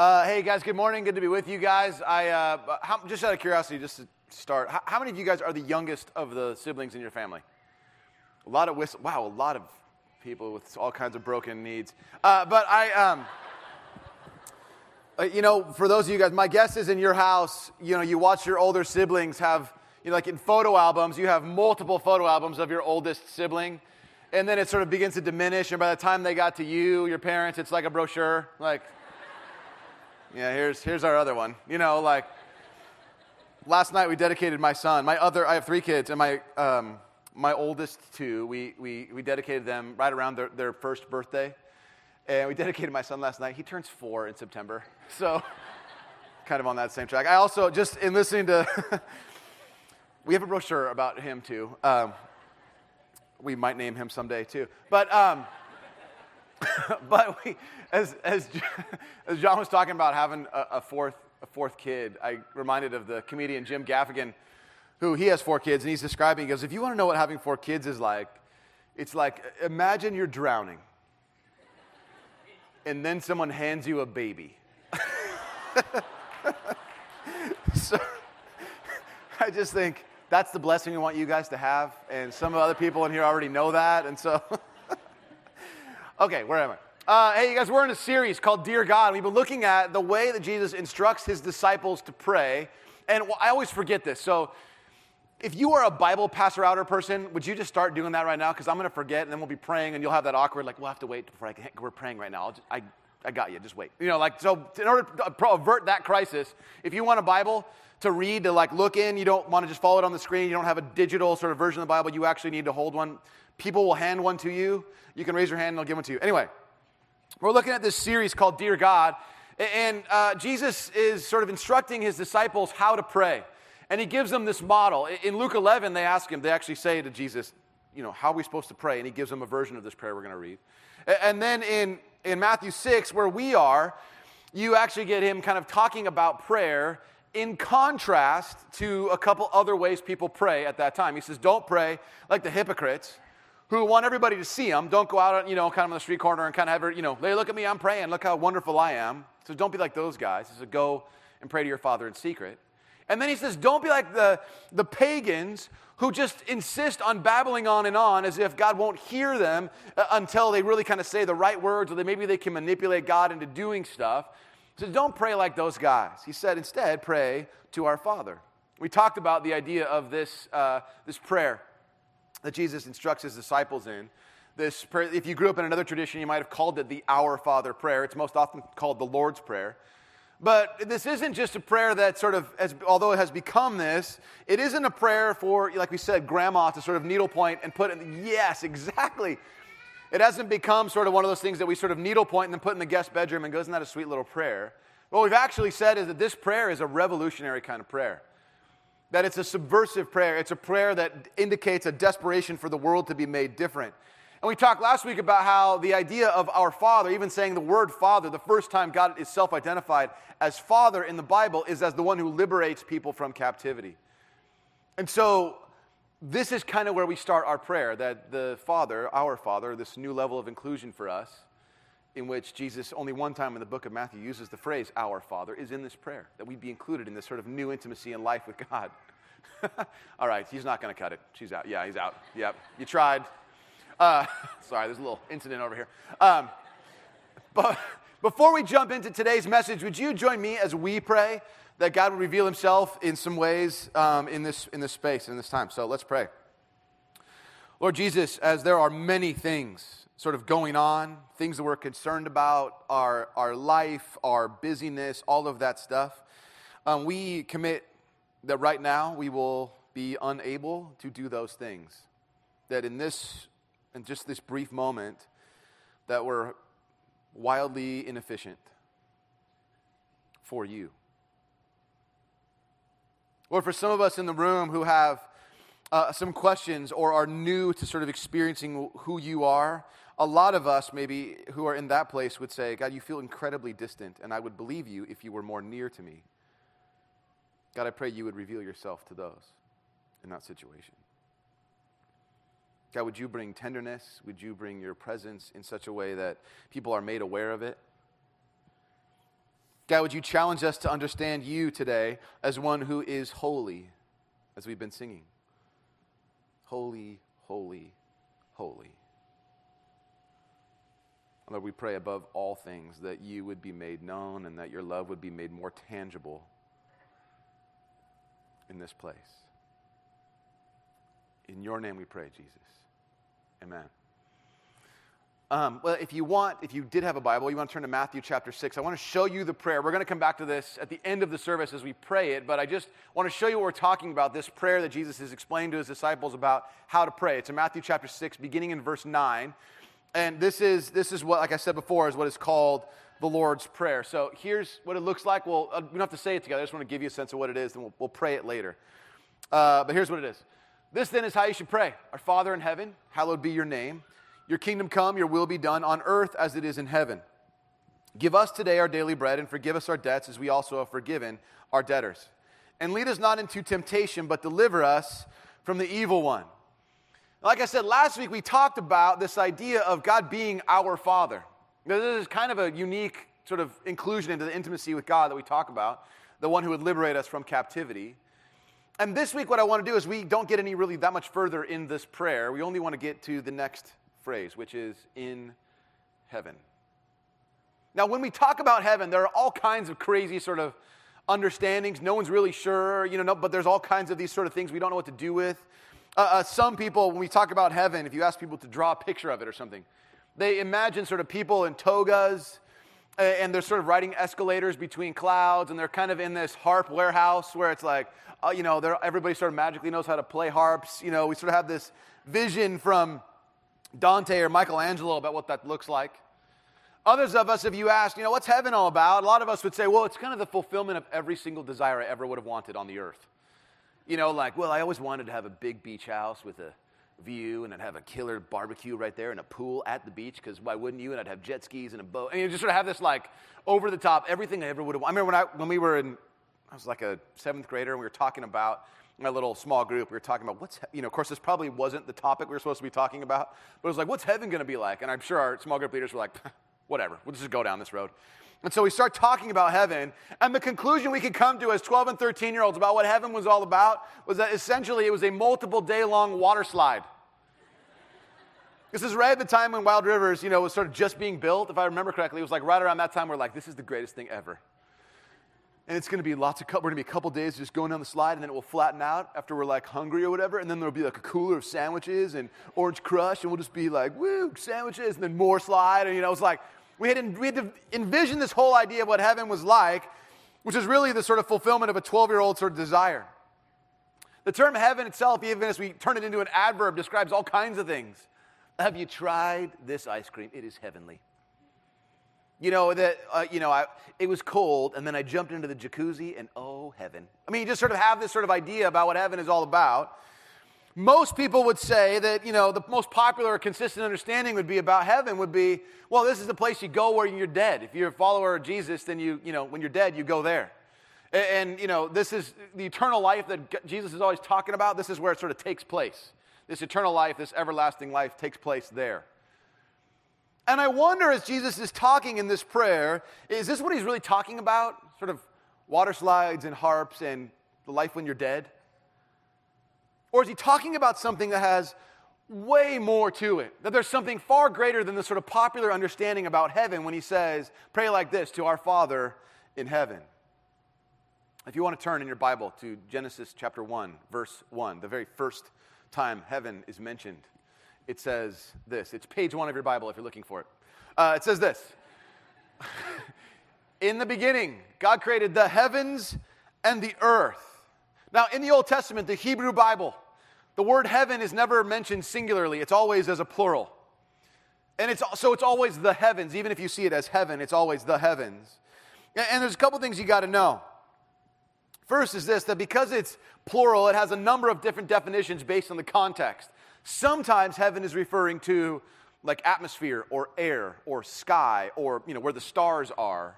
Uh, hey guys, good morning. Good to be with you guys. I uh, how, just out of curiosity, just to start, how, how, many of you guys are the youngest of the siblings in your family? A lot of whistle. Wow, a lot of people with all kinds of broken needs. Uh, but I, um, uh, you know, for those of you guys, my guess is in your house, you know, you watch your older siblings have, you know, like in photo albums, you have multiple photo albums of your oldest sibling and then it sort of begins to diminish. And by the time they got to you, your parents, it's like a brochure. Like, yeah, here's, here's our other one. You know, like, last night we dedicated my son. My other, I have three kids, and my, um, my oldest two, we, we, we dedicated them right around their, their first birthday. And we dedicated my son last night. He turns four in September. So, kind of on that same track. I also, just in listening to, we have a brochure about him too. Um, we might name him someday too. But, um, but we, as, as, as John was talking about having a, a, fourth, a fourth kid, I reminded of the comedian Jim Gaffigan, who he has four kids, and he's describing, he goes, if you want to know what having four kids is like, it's like imagine you're drowning, and then someone hands you a baby. so I just think, that's the blessing we want you guys to have. And some other people in here already know that. And so, okay, where am I? Uh, hey, you guys, we're in a series called Dear God. We've been looking at the way that Jesus instructs his disciples to pray. And I always forget this. So, if you are a Bible passer outer person, would you just start doing that right now? Because I'm going to forget, and then we'll be praying, and you'll have that awkward, like, we'll have to wait before I can. We're praying right now. Just, I, I got you. Just wait. You know, like, so in order to avert that crisis, if you want a Bible, to read, to like look in. You don't want to just follow it on the screen. You don't have a digital sort of version of the Bible. You actually need to hold one. People will hand one to you. You can raise your hand and they'll give one to you. Anyway, we're looking at this series called Dear God. And uh, Jesus is sort of instructing his disciples how to pray. And he gives them this model. In Luke 11, they ask him, they actually say to Jesus, you know, how are we supposed to pray? And he gives them a version of this prayer we're going to read. And then in, in Matthew 6, where we are, you actually get him kind of talking about prayer in contrast to a couple other ways people pray at that time. He says, Don't pray like the hypocrites who want everybody to see them. Don't go out, you know, kind of on the street corner and kind of have, you know, hey, look at me, I'm praying. Look how wonderful I am. So don't be like those guys. He says, Go and pray to your Father in secret. And then he says, Don't be like the, the pagans who just insist on babbling on and on as if God won't hear them uh, until they really kind of say the right words or they, maybe they can manipulate God into doing stuff. He So don't pray like those guys. He said, instead, pray to our Father. We talked about the idea of this, uh, this prayer that Jesus instructs his disciples in. This prayer, if you grew up in another tradition, you might have called it the Our Father prayer. It's most often called the Lord's Prayer. But this isn't just a prayer that sort of, as, although it has become this, it isn't a prayer for, like we said, grandma to sort of needlepoint and put in, yes, exactly. It hasn't become sort of one of those things that we sort of needlepoint and then put in the guest bedroom and goes, isn't that a sweet little prayer? What we've actually said is that this prayer is a revolutionary kind of prayer. That it's a subversive prayer. It's a prayer that indicates a desperation for the world to be made different. And we talked last week about how the idea of our Father, even saying the word Father, the first time God is self identified as Father in the Bible, is as the one who liberates people from captivity. And so this is kind of where we start our prayer that the Father, our Father, this new level of inclusion for us, in which Jesus, only one time in the book of Matthew, uses the phrase our Father, is in this prayer, that we'd be included in this sort of new intimacy and life with God. All right, he's not going to cut it. She's out. Yeah, he's out. Yep, you tried. Uh, sorry, there's a little incident over here. Um, but before we jump into today's message, would you join me as we pray? that God would reveal himself in some ways um, in, this, in this space, in this time. So let's pray. Lord Jesus, as there are many things sort of going on, things that we're concerned about, our, our life, our busyness, all of that stuff, um, we commit that right now we will be unable to do those things. That in this, in just this brief moment, that we're wildly inefficient for you. Or for some of us in the room who have uh, some questions or are new to sort of experiencing who you are, a lot of us, maybe, who are in that place would say, God, you feel incredibly distant, and I would believe you if you were more near to me. God, I pray you would reveal yourself to those in that situation. God, would you bring tenderness? Would you bring your presence in such a way that people are made aware of it? God, would you challenge us to understand you today as one who is holy, as we've been singing? Holy, holy, holy. Lord, we pray above all things that you would be made known and that your love would be made more tangible in this place. In your name we pray, Jesus. Amen. Um, well, if you want, if you did have a Bible, you want to turn to Matthew chapter 6. I want to show you the prayer. We're going to come back to this at the end of the service as we pray it, but I just want to show you what we're talking about this prayer that Jesus has explained to his disciples about how to pray. It's in Matthew chapter 6, beginning in verse 9. And this is, this is what, like I said before, is what is called the Lord's Prayer. So here's what it looks like. Well, uh, we don't have to say it together. I just want to give you a sense of what it is, and we'll, we'll pray it later. Uh, but here's what it is. This then is how you should pray Our Father in heaven, hallowed be your name. Your kingdom come, your will be done on earth as it is in heaven. Give us today our daily bread and forgive us our debts as we also have forgiven our debtors. And lead us not into temptation, but deliver us from the evil one. Like I said last week, we talked about this idea of God being our Father. This is kind of a unique sort of inclusion into the intimacy with God that we talk about, the one who would liberate us from captivity. And this week, what I want to do is we don't get any really that much further in this prayer. We only want to get to the next phrase, which is in heaven. Now, when we talk about heaven, there are all kinds of crazy sort of understandings. No one's really sure, you know, no, but there's all kinds of these sort of things we don't know what to do with. Uh, uh, some people, when we talk about heaven, if you ask people to draw a picture of it or something, they imagine sort of people in togas and they're sort of riding escalators between clouds and they're kind of in this harp warehouse where it's like, uh, you know, everybody sort of magically knows how to play harps. You know, we sort of have this vision from Dante or Michelangelo about what that looks like. Others of us, if you ask, you know, what's heaven all about? A lot of us would say, well, it's kind of the fulfillment of every single desire I ever would have wanted on the earth. You know, like, well, I always wanted to have a big beach house with a view and I'd have a killer barbecue right there and a pool at the beach because why wouldn't you? And I'd have jet skis and a boat. And you just sort of have this like over the top, everything I ever would have. I remember when, I, when we were in, I was like a seventh grader and we were talking about my little small group, we were talking about what's, you know, of course, this probably wasn't the topic we were supposed to be talking about, but it was like, what's heaven going to be like? And I'm sure our small group leaders were like, whatever, we'll just go down this road. And so we start talking about heaven, and the conclusion we could come to as 12 and 13 year olds about what heaven was all about was that essentially it was a multiple day long water slide. This is right at the time when Wild Rivers, you know, was sort of just being built. If I remember correctly, it was like right around that time we're like, this is the greatest thing ever and it's going to be lots of we're going to be a couple days just going down the slide and then it will flatten out after we're like hungry or whatever and then there'll be like a cooler of sandwiches and orange crush and we'll just be like woo sandwiches and then more slide and you know it's like we had, we had to envision this whole idea of what heaven was like which is really the sort of fulfillment of a 12 year old sort of desire the term heaven itself even as we turn it into an adverb describes all kinds of things have you tried this ice cream it is heavenly you know, that, uh, you know, I, it was cold, and then I jumped into the jacuzzi, and oh, heaven. I mean, you just sort of have this sort of idea about what heaven is all about. Most people would say that, you know, the most popular or consistent understanding would be about heaven would be, well, this is the place you go where you're dead. If you're a follower of Jesus, then you, you know, when you're dead, you go there. And, you know, this is the eternal life that Jesus is always talking about. This is where it sort of takes place. This eternal life, this everlasting life takes place there. And I wonder as Jesus is talking in this prayer, is this what he's really talking about? Sort of water slides and harps and the life when you're dead? Or is he talking about something that has way more to it? That there's something far greater than the sort of popular understanding about heaven when he says, pray like this to our Father in heaven. If you want to turn in your Bible to Genesis chapter 1, verse 1, the very first time heaven is mentioned it says this. It's page one of your Bible if you're looking for it. Uh, it says this In the beginning, God created the heavens and the earth. Now, in the Old Testament, the Hebrew Bible, the word heaven is never mentioned singularly, it's always as a plural. And it's, so it's always the heavens. Even if you see it as heaven, it's always the heavens. And, and there's a couple things you got to know. First is this that because it's plural, it has a number of different definitions based on the context. Sometimes heaven is referring to like atmosphere or air or sky or you know where the stars are.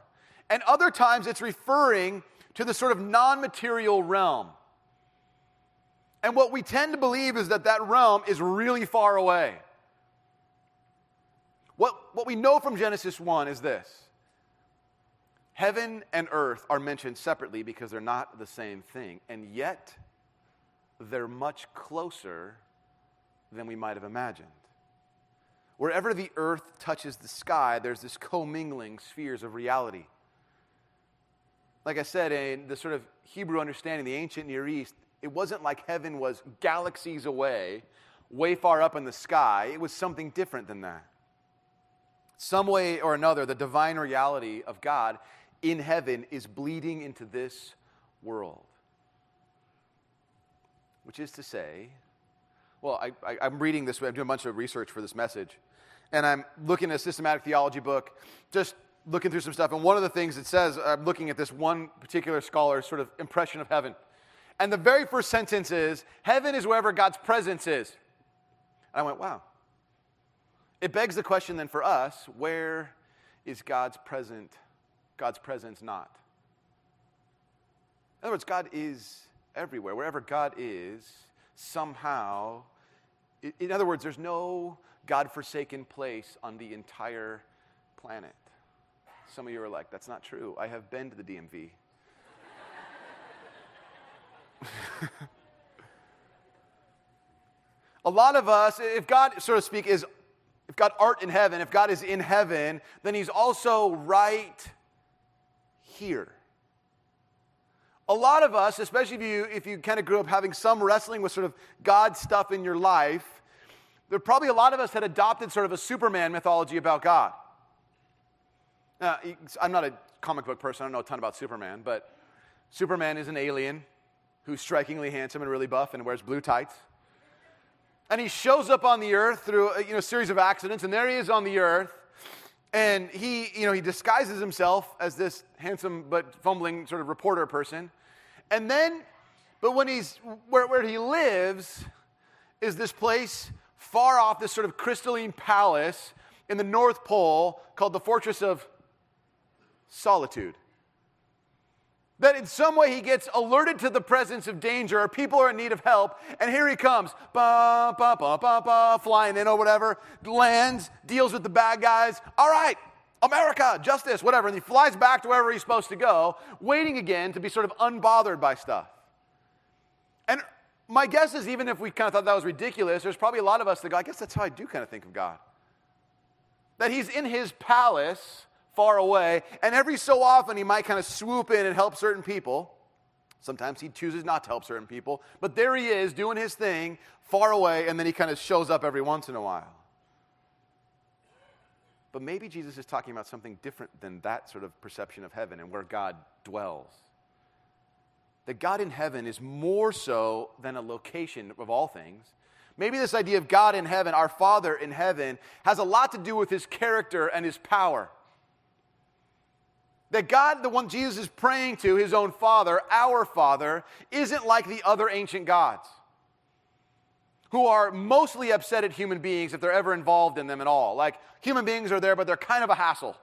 And other times it's referring to the sort of non-material realm. And what we tend to believe is that that realm is really far away. What, what we know from Genesis 1 is this Heaven and earth are mentioned separately because they're not the same thing, and yet they're much closer than we might have imagined. Wherever the earth touches the sky, there's this commingling spheres of reality. Like I said, in the sort of Hebrew understanding, the ancient Near East, it wasn't like heaven was galaxies away, way far up in the sky. It was something different than that. Some way or another, the divine reality of God in heaven is bleeding into this world. Which is to say, well, I, am reading this, way, I'm doing a bunch of research for this message, and I'm looking at a systematic theology book, just looking through some stuff. And one of the things it says, I'm looking at this one particular scholar's sort of impression of heaven. And the very first sentence is, Heaven is wherever God's presence is. And I went, wow. It begs the question then for us, where is God's present God's presence not. In other words, God is everywhere. Wherever God is, somehow, in other words, there's no God forsaken place on the entire planet. Some of you are like, that's not true. I have been to the DMV. A lot of us, if God, so to speak, is, if God art in heaven, if God is in heaven, then he's also right here. A lot of us, especially if you, if you kind of grew up having some wrestling with sort of God stuff in your life, there probably a lot of us had adopted sort of a Superman mythology about God. Now, I'm not a comic book person, I don't know a ton about Superman, but Superman is an alien who's strikingly handsome and really buff and wears blue tights. And he shows up on the earth through a you know, series of accidents, and there he is on the earth and he, you know, he disguises himself as this handsome but fumbling sort of reporter person. And then, but when he's, where, where he lives is this place far off, this sort of crystalline palace in the North Pole called the Fortress of Solitude. That in some way he gets alerted to the presence of danger or people are in need of help, and here he comes, bah, bah, bah, bah, bah, flying in or whatever, lands, deals with the bad guys. All right, America, justice, whatever. And he flies back to wherever he's supposed to go, waiting again to be sort of unbothered by stuff. And my guess is, even if we kind of thought that was ridiculous, there's probably a lot of us that go, I guess that's how I do kind of think of God. That he's in his palace far away, and every so often he might kind of swoop in and help certain people. Sometimes he chooses not to help certain people, but there he is doing his thing far away, and then he kind of shows up every once in a while. But maybe Jesus is talking about something different than that sort of perception of heaven and where God dwells. That God in heaven is more so than a location of all things. Maybe this idea of God in heaven, our Father in heaven, has a lot to do with his character and his power. That God, the one Jesus is praying to, his own Father, our Father, isn't like the other ancient gods who are mostly upset at human beings if they're ever involved in them at all. Like, human beings are there, but they're kind of a hassle.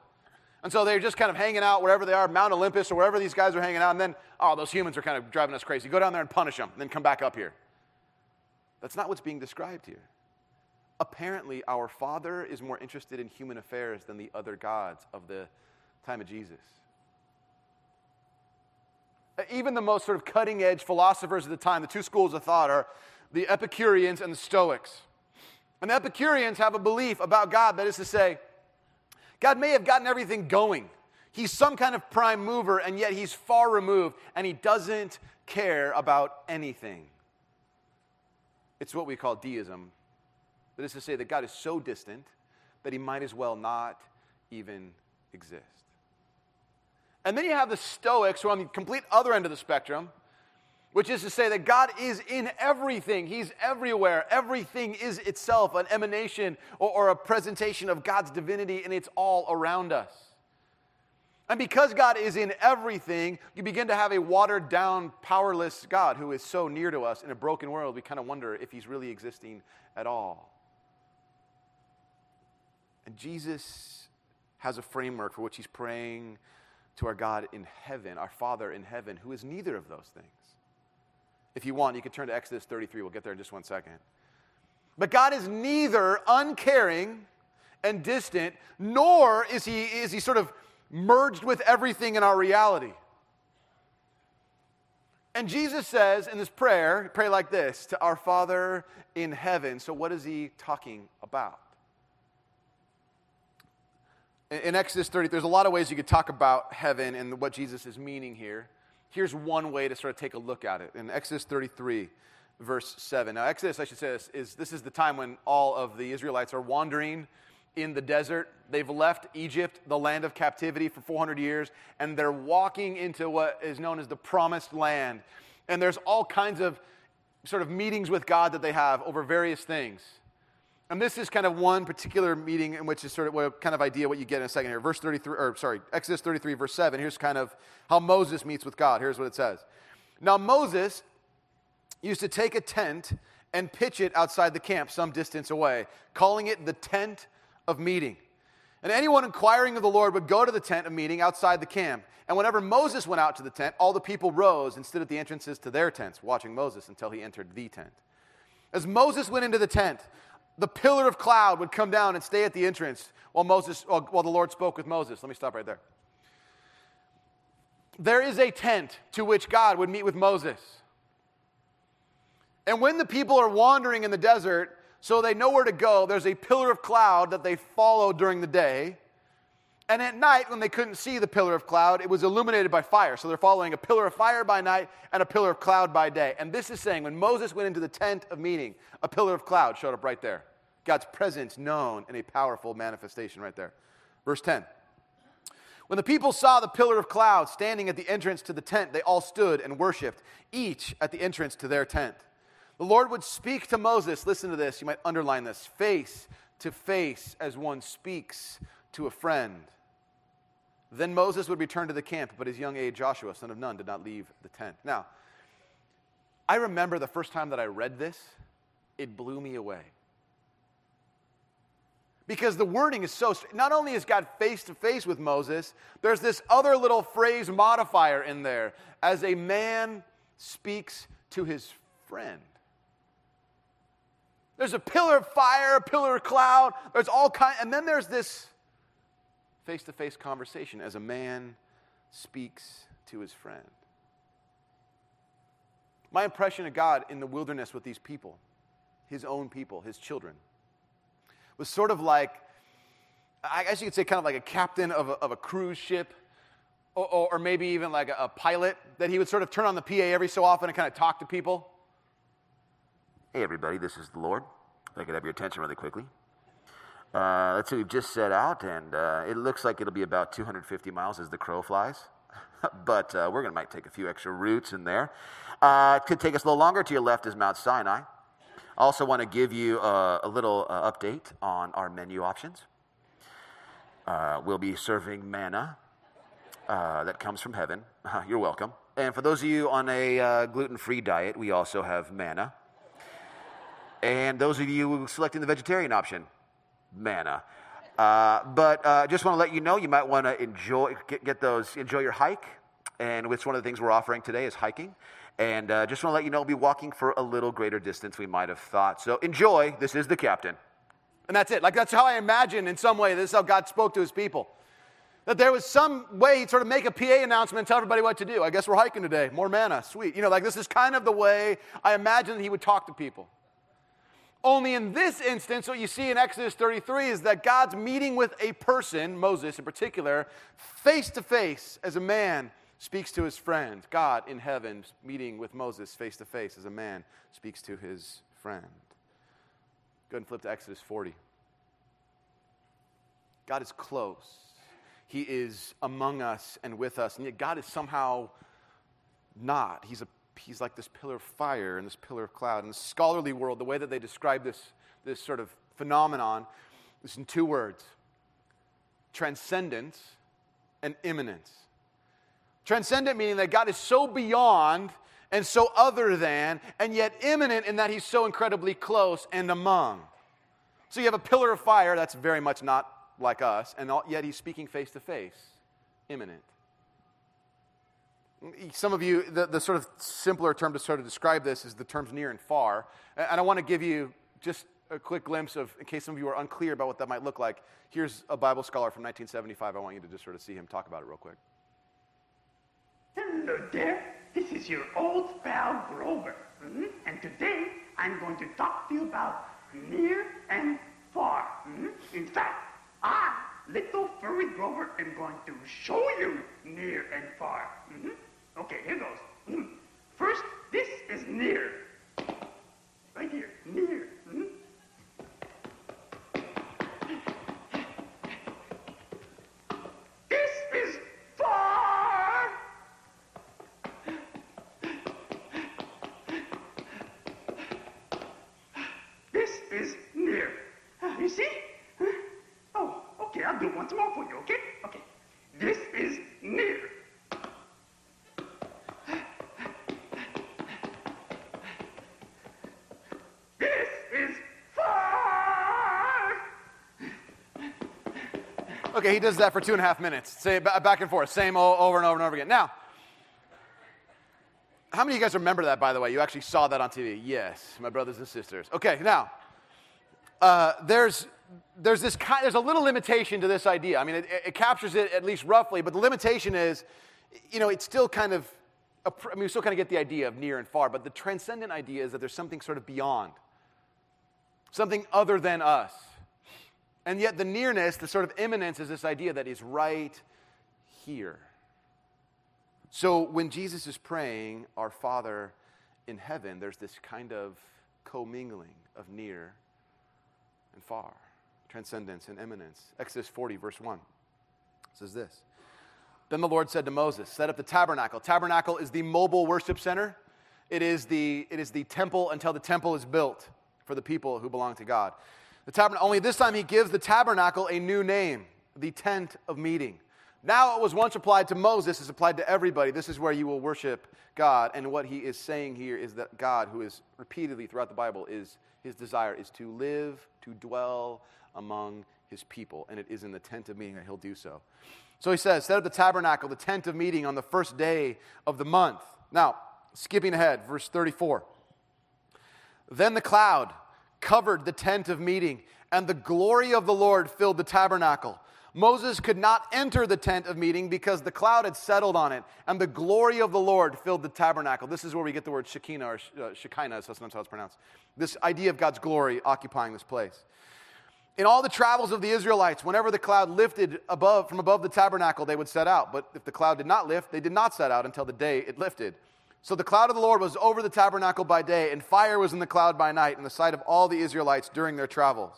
And so they're just kind of hanging out wherever they are, Mount Olympus or wherever these guys are hanging out, and then, oh, those humans are kind of driving us crazy. Go down there and punish them, and then come back up here. That's not what's being described here. Apparently, our Father is more interested in human affairs than the other gods of the time of Jesus. Even the most sort of cutting edge philosophers of the time, the two schools of thought are the Epicureans and the Stoics. And the Epicureans have a belief about God that is to say, God may have gotten everything going. He's some kind of prime mover, and yet he's far removed, and he doesn't care about anything. It's what we call deism. That is to say, that God is so distant that he might as well not even exist. And then you have the Stoics, who are on the complete other end of the spectrum, which is to say that God is in everything. He's everywhere. Everything is itself an emanation or, or, a presentation of God's divinity, and it's all around us. And because God is in everything, you begin to have a watered down, powerless God who is so near to us in a broken world, we kind of wonder if he's really existing at all. And Jesus has a framework for which he's praying to our God in heaven, our Father in heaven, who is neither of those things. If you want, you can turn to Exodus 33. We'll get there in just one second. But God is neither uncaring and distant, nor is he, is he sort of merged with everything in our reality. And Jesus says in this prayer, pray like this to our Father in heaven. So, what is he talking about? In Exodus 30, there's a lot of ways you could talk about heaven and what Jesus is meaning here. Here's one way to sort of take a look at it. In Exodus 33, verse 7. Now, Exodus, I should say, this, is this is the time when all of the Israelites are wandering in the desert. They've left Egypt, the land of captivity, for 400 years, and they're walking into what is known as the promised land. And there's all kinds of sort of meetings with God that they have over various things. And this is kind of one particular meeting in which is sort of what kind of idea what you get in a second here. Verse 33, or sorry, Exodus 33, verse 7. Here's kind of how Moses meets with God. Here's what it says. Now Moses used to take a tent and pitch it outside the camp some distance away, calling it the tent of meeting. And anyone inquiring of the Lord would go to the tent of meeting outside the camp. And whenever Moses went out to the tent, all the people rose and stood at the entrances to their tents, watching Moses until he entered the tent. As Moses went into the tent, the pillar of cloud would come down and stay at the entrance while Moses while the Lord spoke with Moses. Let me stop right there. There is a tent to which God would meet with Moses. And when the people are wandering in the desert, so they know where to go, there's a pillar of cloud that they follow during the day. And at night, when they couldn't see the pillar of cloud, it was illuminated by fire. So they're following a pillar of fire by night and a pillar of cloud by day. And this is saying when Moses went into the tent of meeting, a pillar of cloud showed up right there. God's presence known in a powerful manifestation right there. Verse 10. When the people saw the pillar of cloud standing at the entrance to the tent, they all stood and worshiped, each at the entrance to their tent. The Lord would speak to Moses, listen to this, you might underline this, face to face as one speaks to a friend. Then Moses would return to the camp, but his young aide Joshua, son of Nun, did not leave the tent. Now, I remember the first time that I read this, it blew me away. Because the wording is so, not only is God face to face with Moses, there's this other little phrase modifier in there as a man speaks to his friend. There's a pillar of fire, a pillar of cloud, there's all kind, and then there's this face to face conversation as a man speaks to his friend. My impression of God in the wilderness with these people, his own people, his children, was sort of like, I guess you could say, kind of like a captain of a, of a cruise ship, or, or, maybe even like a, a pilot, that he would sort of turn on the PA every so often and kind of talk to people. Hey, everybody, this is the Lord. I could have your attention really quickly. Uh, let's see, we've just set out, and uh, it looks like it'll be about 250 miles as the crow flies. but uh, we're going to might take a few extra routes in there. Uh, it could take us a little longer. To your left is Mount Sinai. I also want to give you a, a little uh, update on our menu options. Uh, we'll be serving manna that comes from heaven. You're welcome. And for those of you on a gluten free diet, we also have manna. And those of you selecting the vegetarian option, manna. Uh, but uh, just want to let you know, you might want to enjoy get, get, those enjoy your hike, and it's one of the things we're offering today is hiking. And uh, just want to let you know, we'll be walking for a little greater distance we might have thought. So enjoy. This is the captain. And that's it. Like that's how I imagine in some way this is how God spoke to his people. That there was some way he'd sort of make a PA announcement tell everybody what to do. I guess we're hiking today. More manna. Sweet. You know, like this is kind of the way I imagine he would talk to people. Only in this instance, what you see in Exodus 33 is that God's meeting with a person, Moses in particular, face to face as a man speaks to his friend. God in heaven meeting with Moses face to face as a man speaks to his friend. Go ahead and flip to Exodus 40. God is close. He is among us and with us, and yet God is somehow not. He's a he's like this pillar of fire and this pillar of cloud. In the scholarly world, the way that they describe this, this sort of phenomenon is in two words transcendence and immanence. Transcendent meaning that God is so beyond and so other than, and yet immanent in that he's so incredibly close and among. So you have a pillar of fire that's very much not like us, and yet he's speaking face to face, immanent. Some of you, the, the sort of simpler term to sort of describe this is the terms near and far. And I want to give you just a quick glimpse of, in case some of you are unclear about what that might look like, here's a Bible scholar from 1975. I want you to just sort of see him talk about it real quick. Hello there. This is your old pal Grover. Mhm. And today I'm going to talk to you about near and far. Mhm. In fact, I, little furry Grover, am going to show you near and far. Mhm. Okay, he does that for two and a half minutes. Say back and forth, same over and over and over again. Now, how many of you guys remember that, by the way? You actually saw that on TV? Yes, my brothers and sisters. Okay, now, uh, there's, there's, this kind, there's a little limitation to this idea. I mean, it, it captures it at least roughly, but the limitation is, you know, it's still kind of, I mean, we still kind of get the idea of near and far, but the transcendent idea is that there's something sort of beyond, something other than us. And yet, the nearness, the sort of immanence, is this idea that is right here. So, when Jesus is praying, Our Father in heaven, there's this kind of commingling of near and far, transcendence and immanence. Exodus 40, verse 1 says this Then the Lord said to Moses, Set up the tabernacle. Tabernacle is the mobile worship center, it is the, it is the temple until the temple is built for the people who belong to God. The tabernacle, only this time he gives the tabernacle a new name, the tent of meeting. Now it was once applied to Moses, is applied to everybody. This is where you will worship God. And what he is saying here is that God, who is repeatedly throughout the Bible, is his desire is to live, to dwell among his people. And it is in the tent of meeting that he'll do so. So he says, set up the tabernacle, the tent of meeting on the first day of the month. Now, skipping ahead, verse 34. Then the cloud covered the tent of meeting, and the glory of the Lord filled the tabernacle. Moses could not enter the tent of meeting because the cloud had settled on it, and the glory of the Lord filled the tabernacle. This is where we get the word Shekinah or uh, Shekinah, sometimes how it's pronounced. This idea of God's glory occupying this place. In all the travels of the Israelites, whenever the cloud lifted above, from above the tabernacle, they would set out. But if the cloud did not lift, they did not set out until the day it lifted. So the cloud of the Lord was over the tabernacle by day, and fire was in the cloud by night, in the sight of all the Israelites during their travels.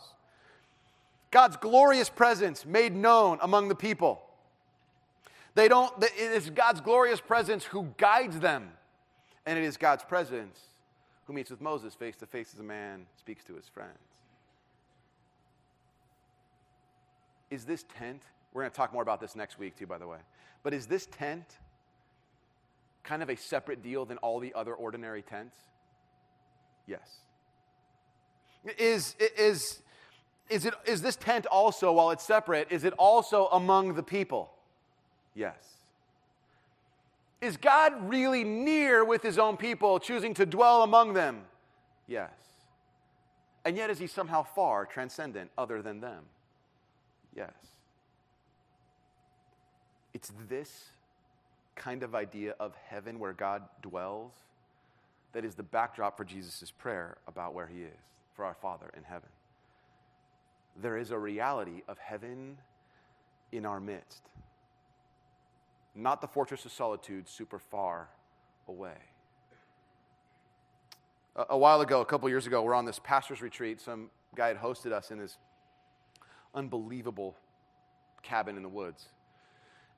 God's glorious presence made known among the people. They don't, it is God's glorious presence who guides them, and it is God's presence who meets with Moses face to face as a man speaks to his friends. Is this tent, we're going to talk more about this next week too, by the way, but is this tent kind of a separate deal than all the other ordinary tents? Yes. Is, is, is, it, is this tent also, while it's separate, is it also among the people? Yes. Is God really near with his own people, choosing to dwell among them? Yes. And yet, is he somehow far, transcendent, other than them? Yes. It's this kind of idea of heaven where God dwells that is the backdrop for Jesus' prayer about where he is, for our Father in heaven. There is a reality of heaven in our midst, not the fortress of solitude super far away. A, a while ago, a couple years ago, we're on this pastor's retreat. Some guy had hosted us in his unbelievable cabin in the woods.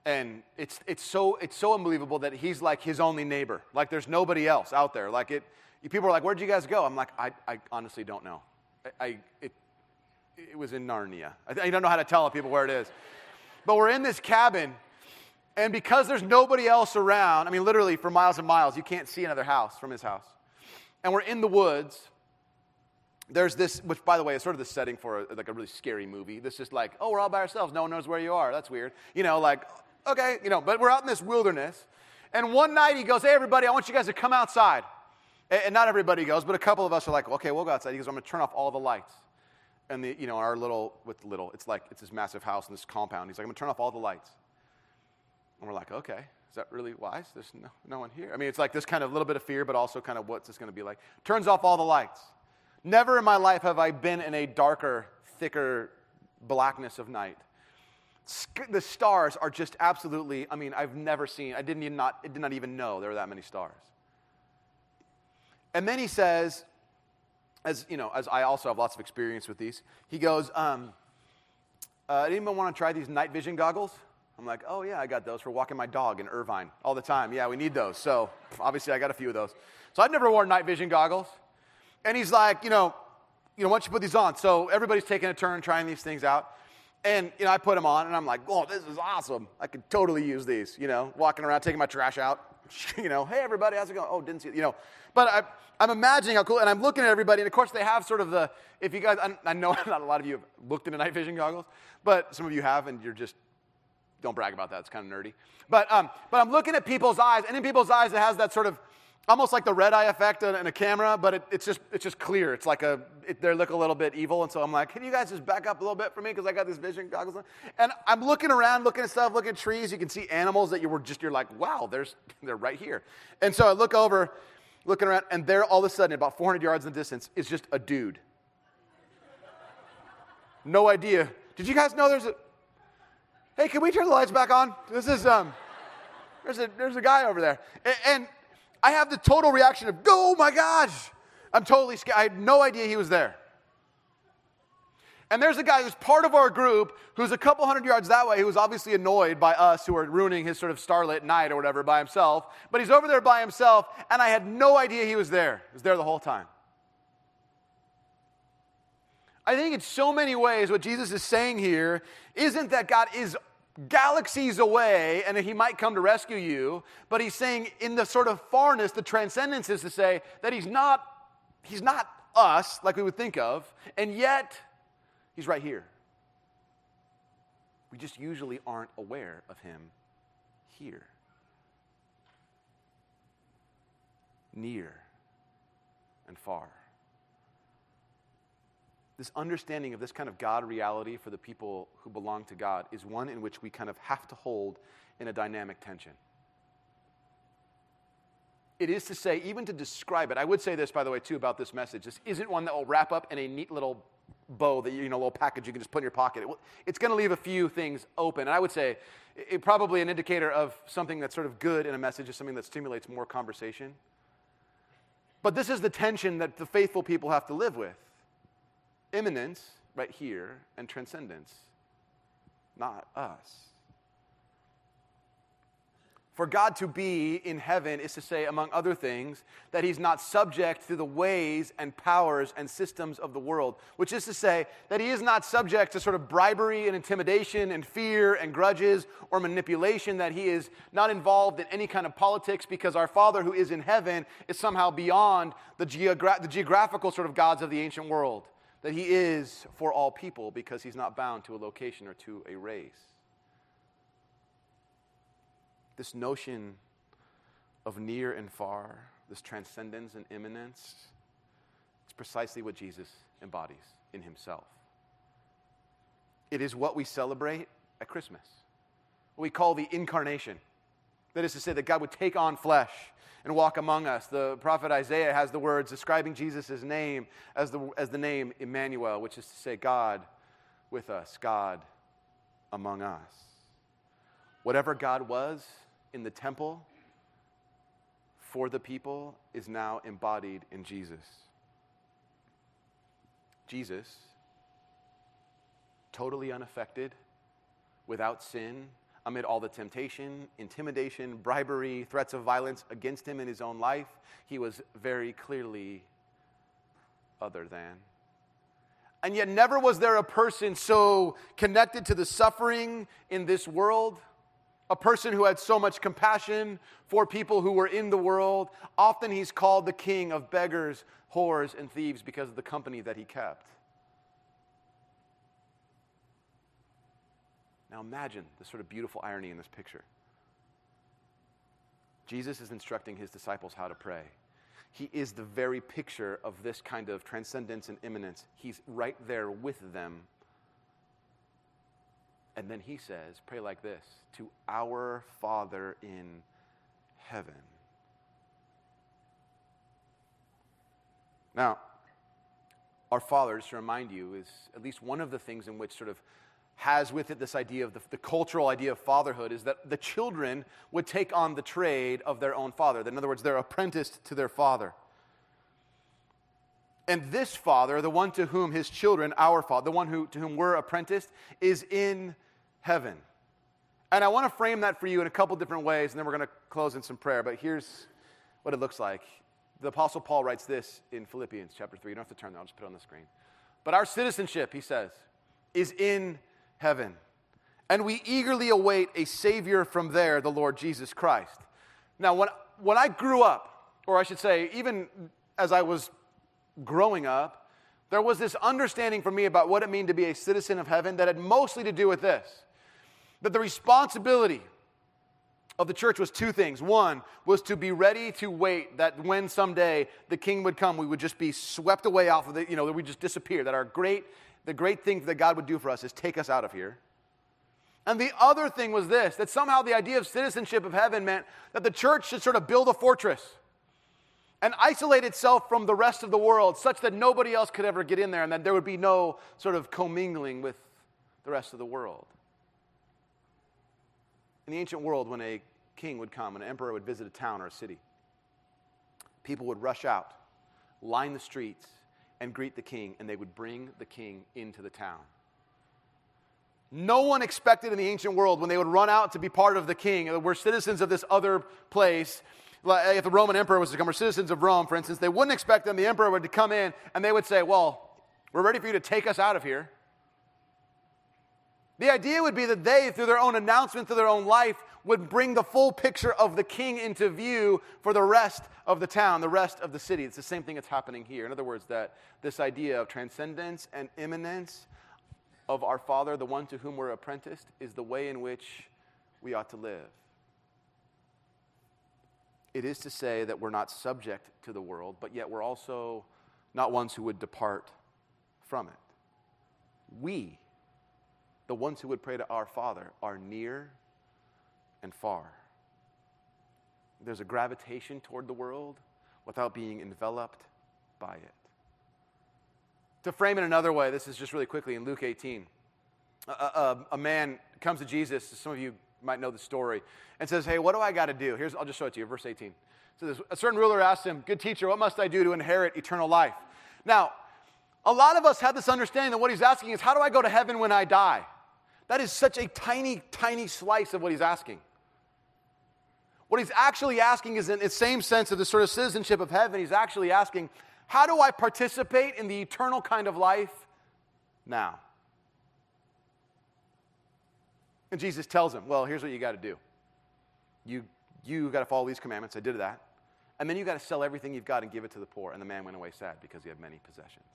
And it's, it's, so, it's so unbelievable that he's like his only neighbor. Like there's nobody else out there. Like it, people are like, where'd you guys go? I'm like, I, I honestly don't know. I, I it, it was in Narnia. I, I don't know how to tell people where it is. But we're in this cabin, and because there's nobody else around, I mean, literally for miles and miles, you can't see another house from his house. And we're in the woods, there's this, which by the way is sort of the setting for a, like a really scary movie. This is like, oh, we're all by ourselves. No one knows where you are. That's weird. You know, like, okay, you know, but we're out in this wilderness. And one night he goes, hey, everybody, I want you guys to come outside. And, not everybody goes, but a couple of us are like, okay, we'll go outside. He goes, I'm going to turn off all the lights. And the, you know, our little, with little, it's like, it's this massive house and this compound. He's like, I'm gonna turn off all the lights. And we're like, okay, is that really wise? There's no, no one here. I mean, it's like this kind of little bit of fear, but also kind of what's this gonna be like? Turns off all the lights. Never in my life have I been in a darker, thicker blackness of night. The stars are just absolutely, I mean, I've never seen, I didn't even not, did not even know there were that many stars. And then he says, as you know, as I also have lots of experience with these, he goes, um, uh, anyone want to try these night vision goggles? I'm like, oh yeah, I got those for walking my dog in Irvine all the time. Yeah, we need those. So obviously I got a few of those. So I've never worn night vision goggles. And he's like, you know, you know, don't you put these on? So everybody's taking a turn trying these things out. And, you know, I put them on and I'm like, oh, this is awesome. I could totally use these, you know, walking around, taking my trash out. You know, hey, everybody, how's it going? Oh, didn't see you know. But I, I'm imagining how cool, and I'm looking at everybody, and of course they have sort of the, if you guys, I, I know not a lot of you have looked into night vision goggles, but some of you have, and you're just, don't brag about that, it's kind of nerdy. But, um, but I'm looking at people's eyes, and in people's eyes it has that sort of, almost like the red eye effect in a camera, but it, it's, just, it's just clear. It's like a, it, they look a little bit evil. And so I'm like, can you guys just back up a little bit for me? Because I got these vision goggles on. And I'm looking around, looking at stuff, looking at trees. You can see animals that you were just, you're like, wow, there's, they're right here. And so I look over, looking around, and there all of a sudden, about 400 yards in the distance, is just a dude. No idea. Did you guys know there's a, hey, can we turn the lights back on? This is, um, there's a, there's a guy over there. And, and I have the total reaction of, oh my gosh. I'm totally scared. I had no idea he was there. And there's a guy who's part of our group who's a couple hundred yards that way who was obviously annoyed by us who are ruining his sort of starlit night or whatever by himself. But he's over there by himself, and I had no idea he was there. He was there the whole time. I think in so many ways, what Jesus is saying here isn't that God is galaxies away and he might come to rescue you, but he's saying in the sort of farness, the transcendence is to say that he's not, he's not us like we would think of, and yet he's right here. We just usually aren't aware of him here. Near and far this understanding of this kind of God reality for the people who belong to God is one in which we kind of have to hold in a dynamic tension. It is to say, even to describe it, I would say this, by the way, too, about this message. This isn't one that will wrap up in a neat little bow that, you know, a little package you can just put in your pocket. It's going to leave a few things open. And I would say, it, probably an indicator of something that's sort of good in a message is something that stimulates more conversation. But this is the tension that the faithful people have to live with immanence right here and transcendence, not us. For God to be in heaven is to say, among other things, that he's not subject to the ways and powers and systems of the world, which is to say that he is not subject to sort of bribery and intimidation and fear and grudges or manipulation, that he is not involved in any kind of politics because our Father who is in heaven is somehow beyond the, geogra- the geographical sort of gods of the ancient world that he is for all people because he's not bound to a location or to a race. This notion of near and far, this transcendence and immanence, it's precisely what Jesus embodies in himself. It is what we celebrate at Christmas, what we call the incarnation. That is to say, that God would take on flesh and walk among us. The prophet Isaiah has the words describing Jesus' name as the, as the name Emmanuel, which is to say, God with us, God among us. Whatever God was in the temple for the people is now embodied in Jesus. Jesus, totally unaffected, without sin, amid all the temptation, intimidation, bribery, threats of violence against him in his own life, he was very clearly other than. And yet, never was there a person so connected to the suffering in this world, a person who had so much compassion for people who were in the world. Often he's called the king of beggars, whores, and thieves because of the company that he kept. Now imagine the sort of beautiful irony in this picture. Jesus is instructing his disciples how to pray. He is the very picture of this kind of transcendence and immanence. He's right there with them. And then he says, Pray like this to our Father in heaven. Now, our Father, just to remind you, is at least one of the things in which sort of has with it this idea of the, the, cultural idea of fatherhood is that the children would take on the trade of their own father. In other words, they're apprenticed to their father. And this father, the one to whom his children, our father, the one who, to whom we're apprenticed, is in heaven. And I want to frame that for you in a couple different ways, and then we're going to close in some prayer. But here's what it looks like. The Apostle Paul writes this in Philippians chapter 3. You don't have to turn there, I'll just put it on the screen. But our citizenship, he says, is in heaven. And we eagerly await a Savior from there, the Lord Jesus Christ. Now, when, when I grew up, or I should say, even as I was growing up, there was this understanding for me about what it meant to be a citizen of heaven that had mostly to do with this that the responsibility of the church was two things. One was to be ready to wait that when someday the king would come, we would just be swept away off of the, you know, that we just disappear, that our great the great thing that God would do for us is take us out of here. And the other thing was this that somehow the idea of citizenship of heaven meant that the church should sort of build a fortress and isolate itself from the rest of the world such that nobody else could ever get in there and that there would be no sort of commingling with the rest of the world. In the ancient world, when a king would come, an emperor would visit a town or a city, people would rush out, line the streets, and greet the king, and they would bring the king into the town. No one expected in the ancient world when they would run out to be part of the king, we're citizens of this other place. Like if the Roman emperor was to come, or citizens of Rome, for instance, they wouldn't expect them, the emperor would to come in, and they would say, Well, we're ready for you to take us out of here. The idea would be that they, through their own announcement, through their own life, would bring the full picture of the king into view for the rest of the town, the rest of the city. It's the same thing that's happening here. In other words, that this idea of transcendence and immanence of our Father, the one to whom we're apprenticed, is the way in which we ought to live. It is to say that we're not subject to the world, but yet we're also not ones who would depart from it. We the ones who would pray to our Father are near and far. There's a gravitation toward the world without being enveloped by it. To frame it another way, this is just really quickly in Luke 18. A, a, a man comes to Jesus, some of you might know the story, and says, Hey, what do I got to do? Here's, I'll just show it to you, verse 18. So this, a certain ruler asked him, Good teacher, what must I do to inherit eternal life? Now, a lot of us have this understanding that what he's asking is, How do I go to heaven when I die? That is such a tiny, tiny slice of what he's asking. What he's actually asking is in the same sense of the sort of citizenship of heaven, he's actually asking, how do I participate in the eternal kind of life now? And Jesus tells him, well, here's what you got to do. You, you got to follow these commandments. I did that. And then you got to sell everything you've got and give it to the poor. And the man went away sad because he had many possessions.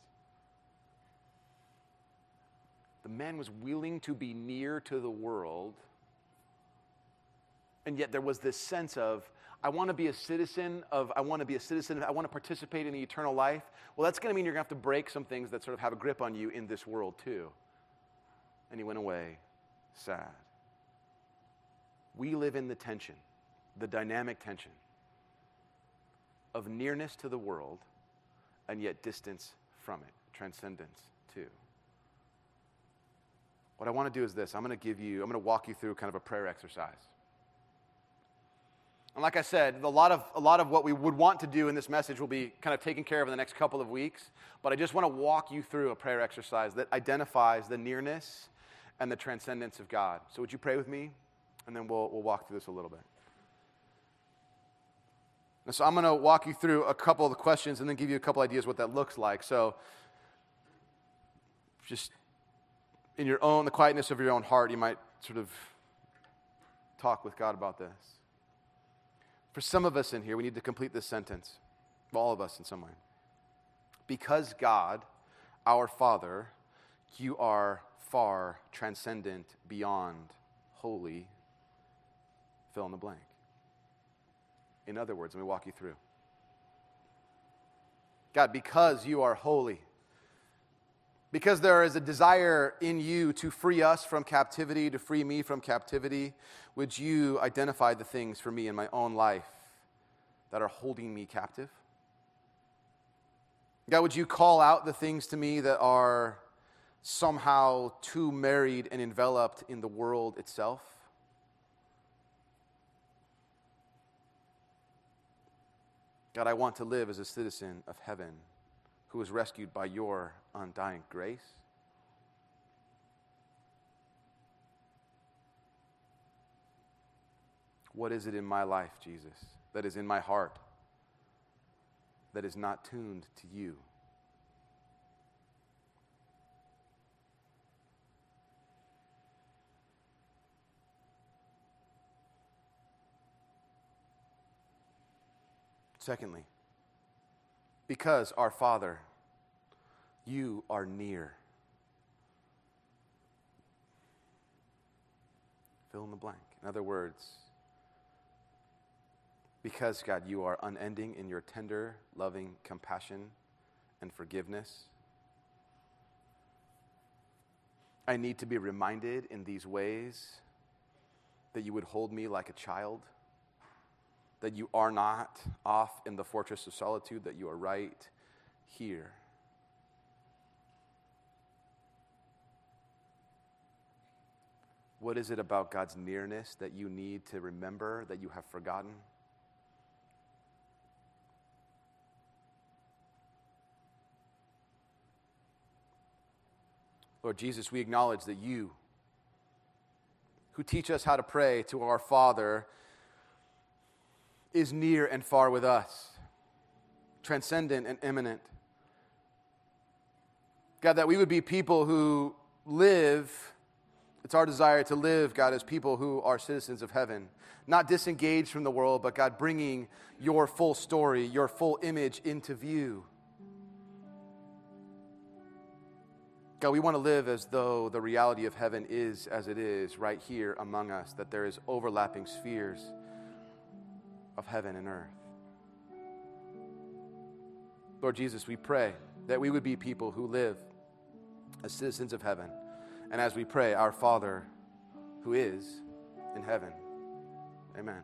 The man was willing to be near to the world. And yet there was this sense of, I want to be a citizen of, I want to be a citizen, I want to participate in the eternal life. Well, that's going to mean you're going to have to break some things that sort of have a grip on you in this world too. And he went away sad. We live in the tension, the dynamic tension of nearness to the world and yet distance from it, transcendence too. What I want to do is this I'm going to give you, I'm going to walk you through kind of a prayer exercise. And like I said, a lot, of, a lot of what we would want to do in this message will be kind of taken care of in the next couple of weeks. But I just want to walk you through a prayer exercise that identifies the nearness and the transcendence of God. So would you pray with me? And then we'll, we'll walk through this a little bit. And so I'm going to walk you through a couple of the questions and then give you a couple ideas what that looks like. So just in your own, the quietness of your own heart, you might sort of talk with God about this. For some of us in here, we need to complete this sentence. All of us in some way. Because God, our Father, you are far transcendent, beyond, holy, fill in the blank. In other words, let me walk you through. God, because you are holy, because there is a desire in you to free us from captivity, to free me from captivity, would you identify the things for me in my own life that are holding me captive? God, would you call out the things to me that are somehow too married and enveloped in the world itself? God, I want to live as a citizen of heaven who was rescued by your undying grace. What is it in my life, Jesus, that is in my heart that is not tuned to you? Secondly, because our Father, you are near. Fill in the blank. In other words, because, God, you are unending in your tender, loving compassion and forgiveness. I need to be reminded in these ways that you would hold me like a child that you are not off in the fortress of solitude, that you are right here. What is it about God's nearness that you need to remember that you have forgotten? Lord Jesus, we acknowledge that you, who teach us how to pray to our Father, is near and far with us, transcendent and immanent. God, that we would be people who live, it's our desire to live, God, as people who are citizens of heaven, not disengaged from the world, but God, bringing your full story, your full image into view. God, we want to live as though the reality of heaven is as it is right here among us, that there is overlapping spheres of heaven and earth. Lord Jesus, we pray that we would be people who live as citizens of heaven. And as we pray, our Father who is in heaven. Amen.